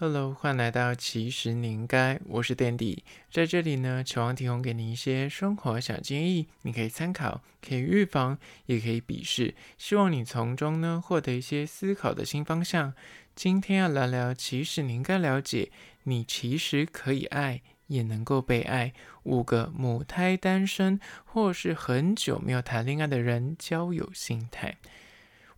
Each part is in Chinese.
Hello，欢迎来到其实你应该，我是 Dandy，在这里呢，期望提供给你一些生活小建议，你可以参考，可以预防，也可以鄙视，希望你从中呢获得一些思考的新方向。今天要聊聊，其实你应该了解，你其实可以爱，也能够被爱。五个母胎单身或是很久没有谈恋爱的人交友心态。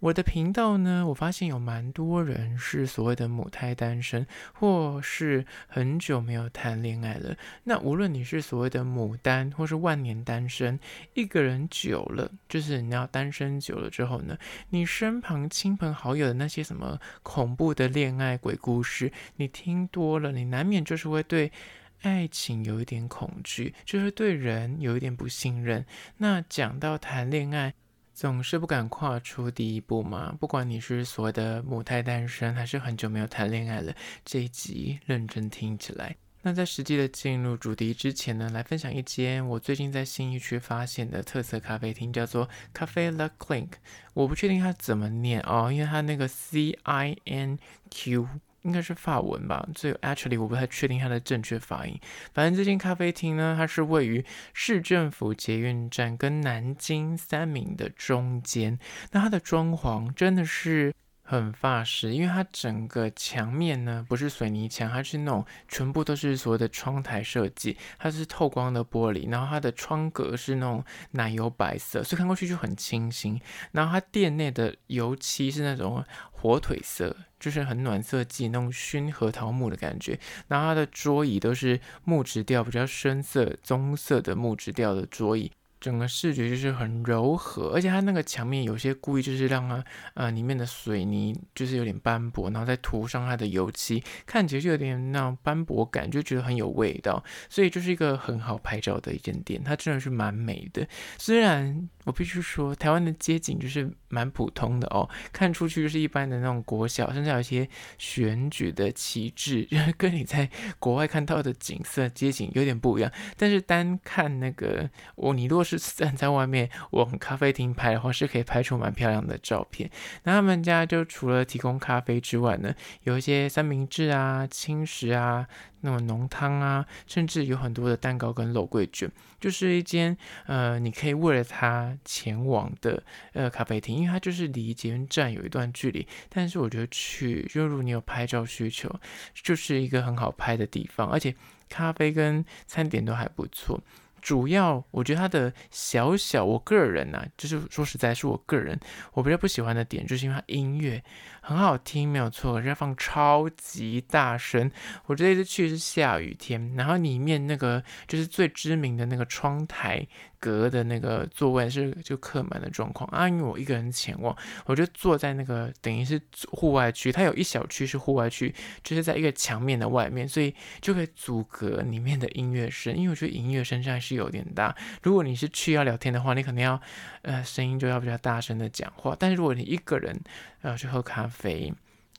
我的频道呢，我发现有蛮多人是所谓的母胎单身，或是很久没有谈恋爱了。那无论你是所谓的母单，或是万年单身，一个人久了，就是你要单身久了之后呢，你身旁亲朋好友的那些什么恐怖的恋爱鬼故事，你听多了，你难免就是会对爱情有一点恐惧，就是对人有一点不信任。那讲到谈恋爱，总是不敢跨出第一步嘛。不管你是所谓的母胎单身，还是很久没有谈恋爱了，这一集认真听起来。那在实际的进入主题之前呢，来分享一间我最近在信义区发现的特色咖啡厅，叫做 Cafe La Clink。我不确定它怎么念哦，因为它那个 C I N Q。应该是法文吧，所以 actually 我不太确定它的正确发音。反正这间咖啡厅呢，它是位于市政府捷运站跟南京三明的中间。那它的装潢真的是很法式，因为它整个墙面呢不是水泥墙，它是那种全部都是所谓的窗台设计，它是透光的玻璃，然后它的窗格是那种奶油白色，所以看过去就很清新。然后它店内的油漆是那种。火腿色就是很暖色系那种熏核桃木的感觉，然后它的桌椅都是木质调，比较深色棕色的木质调的桌椅。整个视觉就是很柔和，而且它那个墙面有些故意就是让它呃里面的水泥就是有点斑驳，然后再涂上它的油漆，看起来就有点那种斑驳感，就觉得很有味道。所以就是一个很好拍照的一间店，它真的是蛮美的。虽然我必须说，台湾的街景就是蛮普通的哦，看出去就是一般的那种国小，甚至有一些选举的旗帜，就 是跟你在国外看到的景色街景有点不一样。但是单看那个我，你若是站在外面往咖啡厅拍的话，是可以拍出蛮漂亮的照片。那他们家就除了提供咖啡之外呢，有一些三明治啊、轻食啊、那种浓汤啊，甚至有很多的蛋糕跟肉桂卷，就是一间呃，你可以为了它前往的呃咖啡厅，因为它就是离捷运站有一段距离。但是我觉得去，就如果你有拍照需求，就是一个很好拍的地方，而且咖啡跟餐点都还不错。主要我觉得他的小小，我个人呐、就是说实在，是我个人我比较不喜欢的点，就是因为他音乐很好听，没有错，而且放超级大声。我这一次去是下雨天，然后里面那个就是最知名的那个窗台。隔的那个座位是就客满的状况啊，因为我一个人前往，我就坐在那个等于是户外区，它有一小区是户外区，就是在一个墙面的外面，所以就可以阻隔里面的音乐声，因为我觉得音乐声还是有点大。如果你是去要聊天的话，你肯定要呃声音就要比较大声的讲话，但是如果你一个人要去喝咖啡、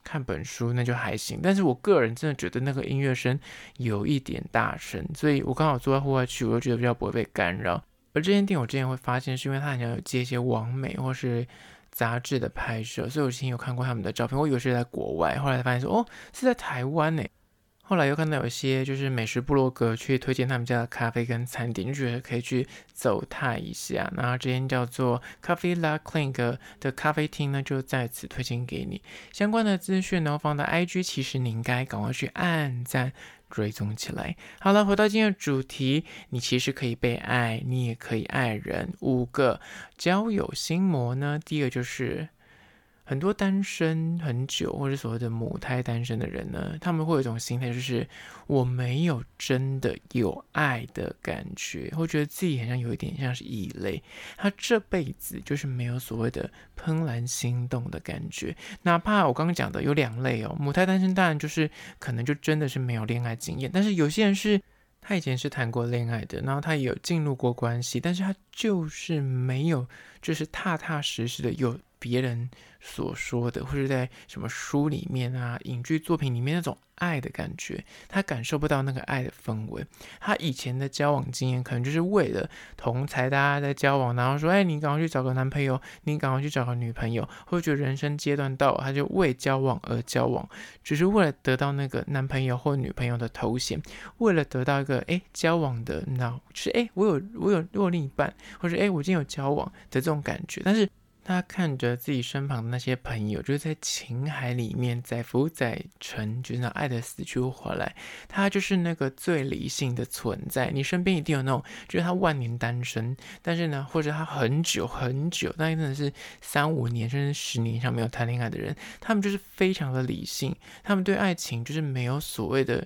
看本书，那就还行。但是我个人真的觉得那个音乐声有一点大声，所以我刚好坐在户外区，我就觉得比较不会被干扰。而这间店我之前会发现，是因为它好像有接一些网美或是杂志的拍摄，所以我之前有看过他们的照片，我以为是在国外，后来才发现说哦，是在台湾呢。后来又看到有些就是美食部落格去推荐他们家的咖啡跟餐点，就觉得可以去走踏一下。然后这间叫做 Cafe La Clinq 的咖啡厅呢，就在此推荐给你。相关的资讯呢，放到 IG，其实你应该赶快去按赞。追踪起来。好了，回到今天的主题，你其实可以被爱，你也可以爱人。五个交友心魔呢？第一个就是。很多单身很久或者所谓的母胎单身的人呢，他们会有一种心态，就是我没有真的有爱的感觉，会觉得自己好像有一点像是异类。他这辈子就是没有所谓的怦然心动的感觉。哪怕我刚刚讲的有两类哦，母胎单身当然就是可能就真的是没有恋爱经验，但是有些人是他以前是谈过恋爱的，然后他也有进入过关系，但是他就是没有就是踏踏实实的有。别人所说的，或者在什么书里面啊、影剧作品里面那种爱的感觉，他感受不到那个爱的氛围。他以前的交往经验可能就是为了同才大家在交往，然后说：“哎，你赶快去找个男朋友，你赶快去找个女朋友。”或者觉得人生阶段到了，他就为交往而交往，只是为了得到那个男朋友或女朋友的头衔，为了得到一个哎交往的，你知道，就是哎我有我有我有另一半，或者哎我今天有交往的这种感觉，但是。他看着自己身旁的那些朋友，就是在情海里面载浮载沉，就是爱的死去活来。他就是那个最理性的存在。你身边一定有那种，就是他万年单身，但是呢，或者他很久很久，但真的是三五年甚至十年以上没有谈恋爱的人，他们就是非常的理性，他们对爱情就是没有所谓的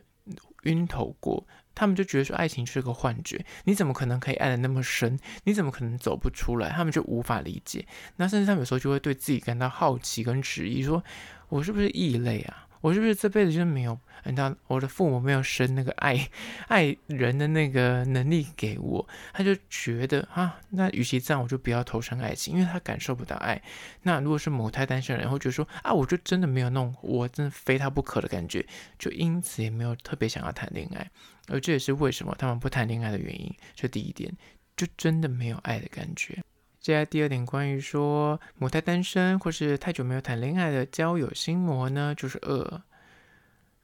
晕头过。他们就觉得说爱情是个幻觉，你怎么可能可以爱得那么深？你怎么可能走不出来？他们就无法理解。那甚至他们有时候就会对自己感到好奇跟质疑，说我是不是异类啊？我是不是这辈子就没有？你知道，我的父母没有生那个爱爱人的那个能力给我，他就觉得啊，那与其这样，我就不要投身爱情，因为他感受不到爱。那如果是母胎单身人，会觉得说啊，我就真的没有那种我真的非他不可的感觉，就因此也没有特别想要谈恋爱。而这也是为什么他们不谈恋爱的原因。这第一点，就真的没有爱的感觉。接下来第二点，关于说母胎单身或是太久没有谈恋爱的交友心魔呢，就是二，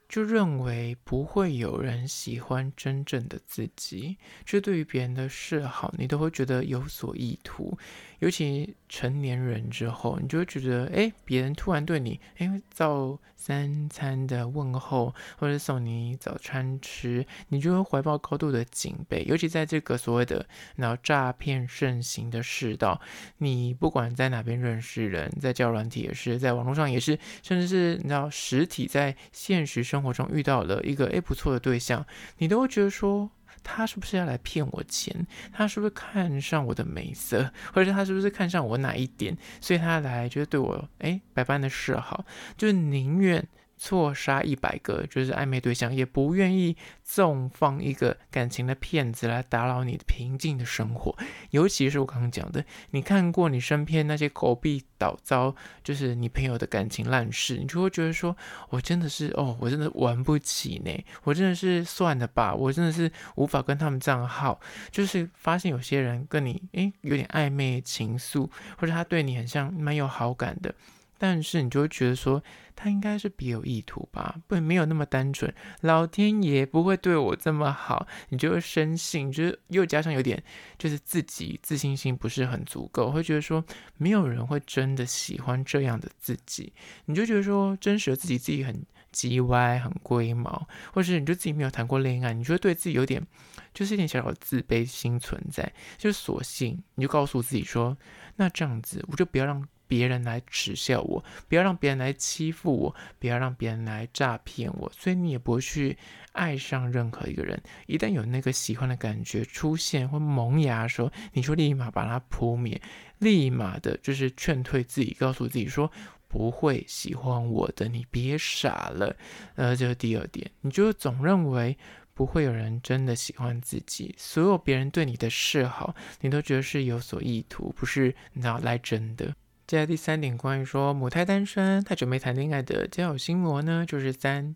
就认为不会有人喜欢真正的自己，就对于别人的示好，你都会觉得有所意图。尤其成年人之后，你就会觉得，哎，别人突然对你，哎，造三餐的问候，或者送你早餐吃，你就会怀抱高度的警备。尤其在这个所谓的然后诈骗盛行的世道，你不管在哪边认识人，在交友软体也是，在网络上也是，甚至是你知道实体在现实生活中遇到了一个哎不错的对象，你都会觉得说。他是不是要来骗我钱？他是不是看上我的美色，或者他是不是看上我哪一点，所以他来就是对我哎百般的示好，就是宁愿。错杀一百个就是暧昧对象，也不愿意纵放一个感情的骗子来打扰你平静的生活。尤其是我刚刚讲的，你看过你身边那些狗屁倒糟，就是你朋友的感情烂事，你就会觉得说，我真的是哦，我真的玩不起呢，我真的是算了吧，我真的是无法跟他们这样耗。就是发现有些人跟你诶有点暧昧情愫，或者他对你很像蛮有好感的。但是你就会觉得说，他应该是别有意图吧？不，没有那么单纯。老天爷不会对我这么好，你就会深信，就是又加上有点，就是自己自信心不是很足够，会觉得说，没有人会真的喜欢这样的自己。你就觉得说，真实的自己自己很叽歪、很龟毛，或者是你就自己没有谈过恋爱，你就会对自己有点，就是一点小小的自卑心存在。就索性你就告诉自己说，那这样子我就不要让。别人来耻笑我，不要让别人来欺负我，不要让别人来诈骗我，所以你也不会去爱上任何一个人。一旦有那个喜欢的感觉出现或萌芽的时候，你就立马把它扑灭，立马的就是劝退自己，告诉自己说不会喜欢我的，你别傻了。呃，这是第二点，你就总认为不会有人真的喜欢自己，所有别人对你的示好，你都觉得是有所意图，不是你知道来真的。接下来第三点，关于说母胎单身、太久没谈恋爱的交友心魔呢，就是三，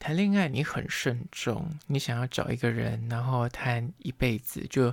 谈恋爱你很慎重，你想要找一个人，然后谈一辈子，就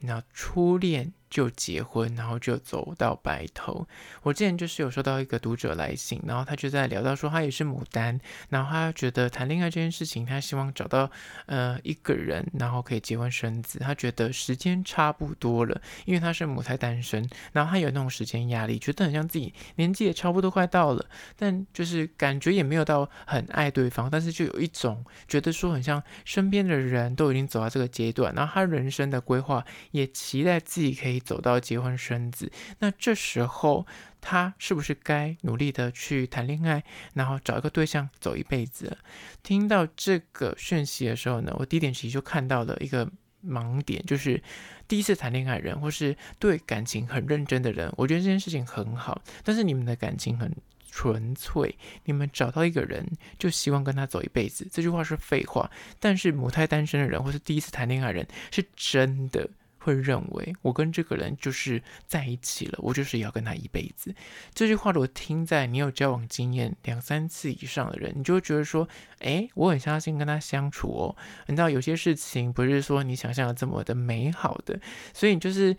那初恋。就结婚，然后就走到白头。我之前就是有收到一个读者来信，然后他就在聊到说他也是牡丹，然后他觉得谈恋爱这件事情，他希望找到呃一个人，然后可以结婚生子。他觉得时间差不多了，因为他是母胎单身，然后他有那种时间压力，觉得很像自己年纪也差不多快到了，但就是感觉也没有到很爱对方，但是就有一种觉得说很像身边的人都已经走到这个阶段，然后他人生的规划也期待自己可以。走到结婚生子，那这时候他是不是该努力的去谈恋爱，然后找一个对象走一辈子？听到这个讯息的时候呢，我第一点其实就看到了一个盲点，就是第一次谈恋爱人或是对感情很认真的人，我觉得这件事情很好，但是你们的感情很纯粹，你们找到一个人就希望跟他走一辈子，这句话是废话。但是母胎单身的人或是第一次谈恋爱人是真的。会认为我跟这个人就是在一起了，我就是要跟他一辈子。这句话如果听在你有交往经验两三次以上的人，你就会觉得说，诶，我很相信跟他相处哦。你知道有些事情不是说你想象的这么的美好的，所以你就是。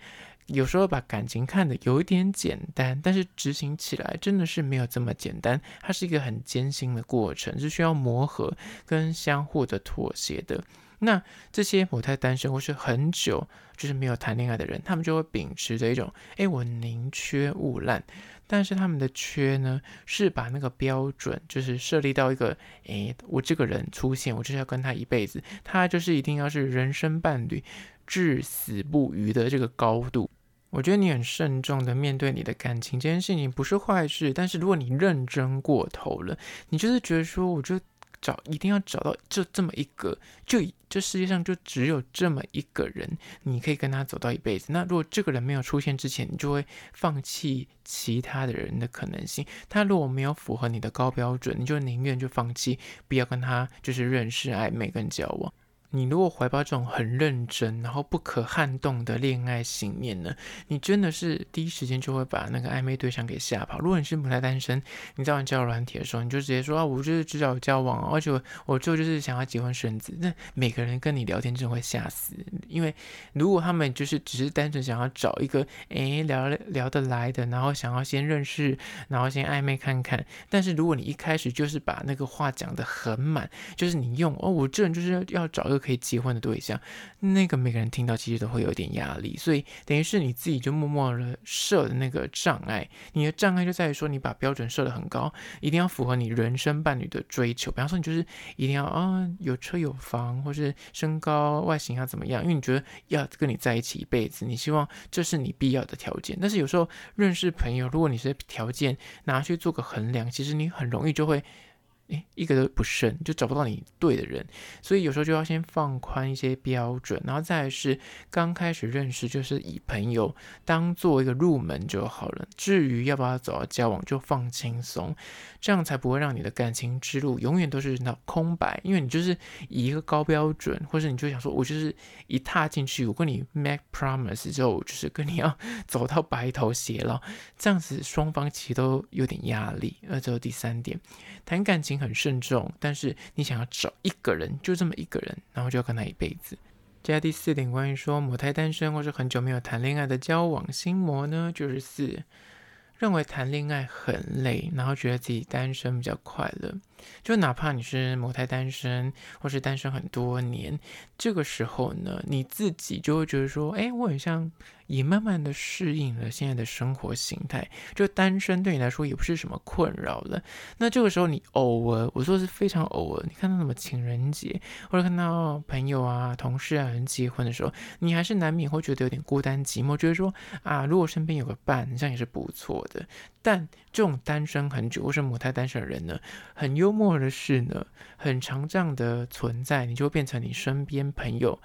有时候把感情看得有一点简单，但是执行起来真的是没有这么简单。它是一个很艰辛的过程，是需要磨合跟相互的妥协的。那这些母胎单身或是很久就是没有谈恋爱的人，他们就会秉持着一种：哎，我宁缺毋滥。但是他们的缺呢，是把那个标准就是设立到一个：哎，我这个人出现，我就是要跟他一辈子，他就是一定要是人生伴侣，至死不渝的这个高度。我觉得你很慎重的面对你的感情这件事情不是坏事，但是如果你认真过头了，你就是觉得说，我就找一定要找到这这么一个，就这世界上就只有这么一个人，你可以跟他走到一辈子。那如果这个人没有出现之前，你就会放弃其他的人的可能性。他如果没有符合你的高标准，你就宁愿就放弃，不要跟他就是认识、暧昧跟交往。你如果怀抱这种很认真，然后不可撼动的恋爱信念呢，你真的是第一时间就会把那个暧昧对象给吓跑。如果你是母胎单身，你在玩交友软体的时候，你就直接说啊，我就是只找交往，而且我我就就是想要结婚生子。那每个人跟你聊天真的会吓死，因为如果他们就是只是单纯想要找一个诶聊聊得来的，然后想要先认识，然后先暧昧看看。但是如果你一开始就是把那个话讲得很满，就是你用哦，我这人就是要找一个。可以结婚的对象，那个每个人听到其实都会有点压力，所以等于是你自己就默默的设的那个障碍。你的障碍就在于说，你把标准设得很高，一定要符合你人生伴侣的追求。比方说，你就是一定要啊、有车有房，或是身高外形要怎么样，因为你觉得要跟你在一起一辈子，你希望这是你必要的条件。但是有时候认识朋友，如果你是条件拿去做个衡量，其实你很容易就会。诶，一个都不剩，就找不到你对的人，所以有时候就要先放宽一些标准，然后再是刚开始认识，就是以朋友当做一个入门就好了。至于要不要走到交往，就放轻松，这样才不会让你的感情之路永远都是那空白。因为你就是以一个高标准，或者你就想说，我就是一踏进去，我跟你 make promise 之后，就是跟你要 走到白头偕老，这样子双方其实都有点压力。那最后第三点，谈感情。很慎重，但是你想要找一个人，就这么一个人，然后就要跟他一辈子。接下第四点，关于说母胎单身或是很久没有谈恋爱的交往心魔呢，就是四，认为谈恋爱很累，然后觉得自己单身比较快乐。就哪怕你是母胎单身，或是单身很多年，这个时候呢，你自己就会觉得说，哎，我好像也慢慢的适应了现在的生活形态，就单身对你来说也不是什么困扰了。那这个时候你偶尔，我说是非常偶尔，你看到什么情人节，或者看到朋友啊、同事啊人结婚的时候，你还是难免会觉得有点孤单寂寞，觉得说啊，如果身边有个伴，这样也是不错的。但这种单身很久或是母胎单身的人呢，很幽默的是呢，很常这样的存在，你就会变成你身边朋友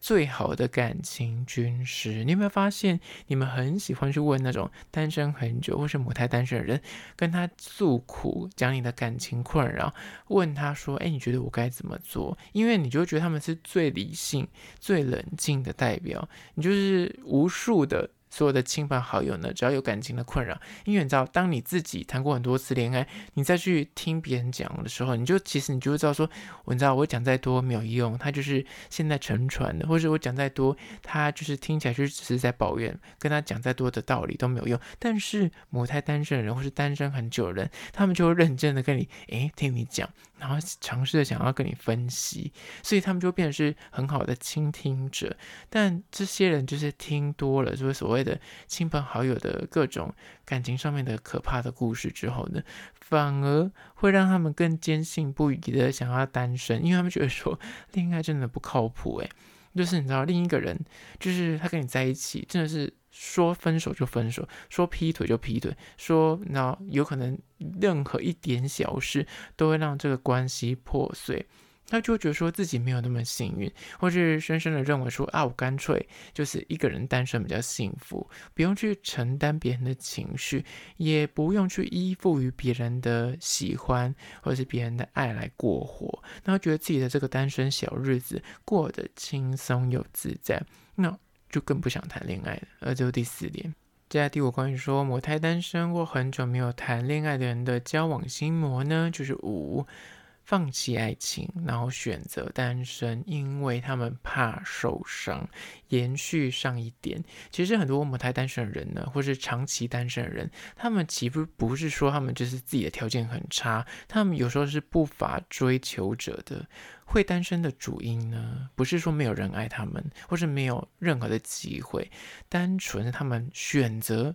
最好的感情军师。你有没有发现，你们很喜欢去问那种单身很久或是母胎单身的人，跟他诉苦，讲你的感情困扰，问他说：“哎，你觉得我该怎么做？”因为你就觉得他们是最理性、最冷静的代表，你就是无数的。所有的亲朋好友呢，只要有感情的困扰，因为你知道，当你自己谈过很多次恋爱，你再去听别人讲的时候，你就其实你就会知道说，我知道我讲再多没有用，他就是现在沉船的，或者我讲再多，他就是听起来就只是在抱怨，跟他讲再多的道理都没有用。但是母胎单身的人或是单身很久的人，他们就会认真的跟你，诶，听你讲，然后尝试着想要跟你分析，所以他们就变成是很好的倾听者。但这些人就是听多了，就是所谓的亲朋好友的各种感情上面的可怕的故事之后呢，反而会让他们更坚信不疑的想要单身，因为他们觉得说恋爱真的不靠谱，诶，就是你知道另一个人，就是他跟你在一起，真的是说分手就分手，说劈腿就劈腿，说那有可能任何一点小事都会让这个关系破碎。他就会觉得说自己没有那么幸运，或是深深的认为说啊，我干脆就是一个人单身比较幸福，不用去承担别人的情绪，也不用去依附于别人的喜欢或是别人的爱来过活，那他觉得自己的这个单身小日子过得轻松又自在。那就更不想谈恋爱了。而这是第四点。接下来第五，关于说母胎单身或很久没有谈恋爱的人的交往心魔呢，就是五。放弃爱情，然后选择单身，因为他们怕受伤。延续上一点，其实很多母胎单身的人呢，或是长期单身的人，他们其实不是说他们就是自己的条件很差，他们有时候是不乏追求者的。会单身的主因呢，不是说没有人爱他们，或是没有任何的机会，单纯是他们选择。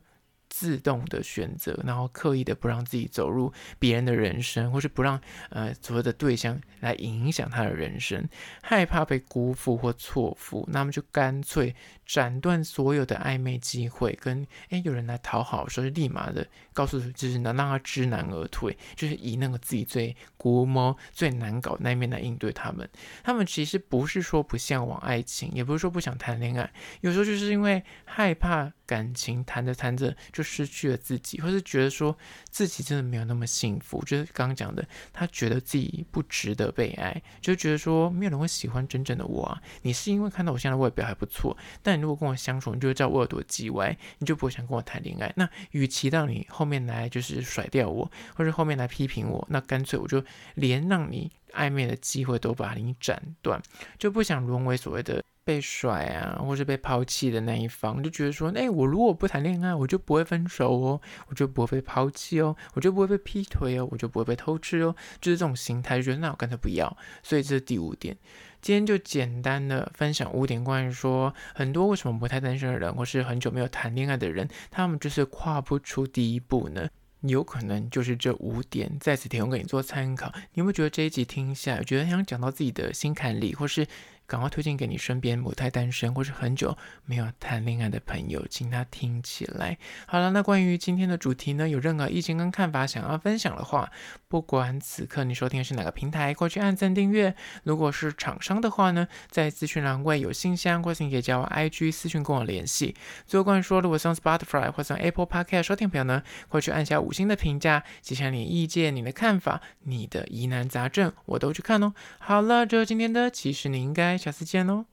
自动的选择，然后刻意的不让自己走入别人的人生，或是不让呃所谓的对象来影响他的人生，害怕被辜负或错付，那么就干脆斩断所有的暧昧机会，跟哎有人来讨好，说是立马的告诉，就是能让他知难而退，就是以那个自己最龟毛、最难搞那一面来应对他们。他们其实不是说不向往爱情，也不是说不想谈恋爱，有时候就是因为害怕。感情谈着谈着就失去了自己，或是觉得说自己真的没有那么幸福，就是刚刚讲的，他觉得自己不值得被爱，就觉得说没有人会喜欢真正的我啊。你是因为看到我现在外表还不错，但如果跟我相处，你就会知道我有多叽歪，你就不会想跟我谈恋爱。那与其让你后面来就是甩掉我，或者后面来批评我，那干脆我就连让你暧昧的机会都把你斩断，就不想沦为所谓的。被甩啊，或是被抛弃的那一方，就觉得说，哎，我如果不谈恋爱，我就不会分手哦，我就不会被抛弃哦，我就不会被劈腿哦，我就不会被偷吃哦，就是这种心态，就觉得那我干脆不要。所以这是第五点。今天就简单的分享五点，关于说很多为什么不太单身的人，或是很久没有谈恋爱的人，他们就是跨不出第一步呢？有可能就是这五点，在此提供给你做参考。你有没有觉得这一集听下来，觉得想讲到自己的心坎里，或是？赶快推荐给你身边母胎单身或是很久没有谈恋爱的朋友，请他听起来。好了，那关于今天的主题呢，有任何意见跟看法想要分享的话，不管此刻你收听的是哪个平台，快去按赞订阅。如果是厂商的话呢，在资讯栏位有信箱，或是你可以加我 IG 私讯跟我联系。最后关于说，如果是用 Spotify 或是 Apple Podcast 收听朋友呢，快去按下五星的评价，写下你的意见、你的看法、你的疑难杂症，我都去看哦。好了，这是今天的，其实你应该。下次见喽。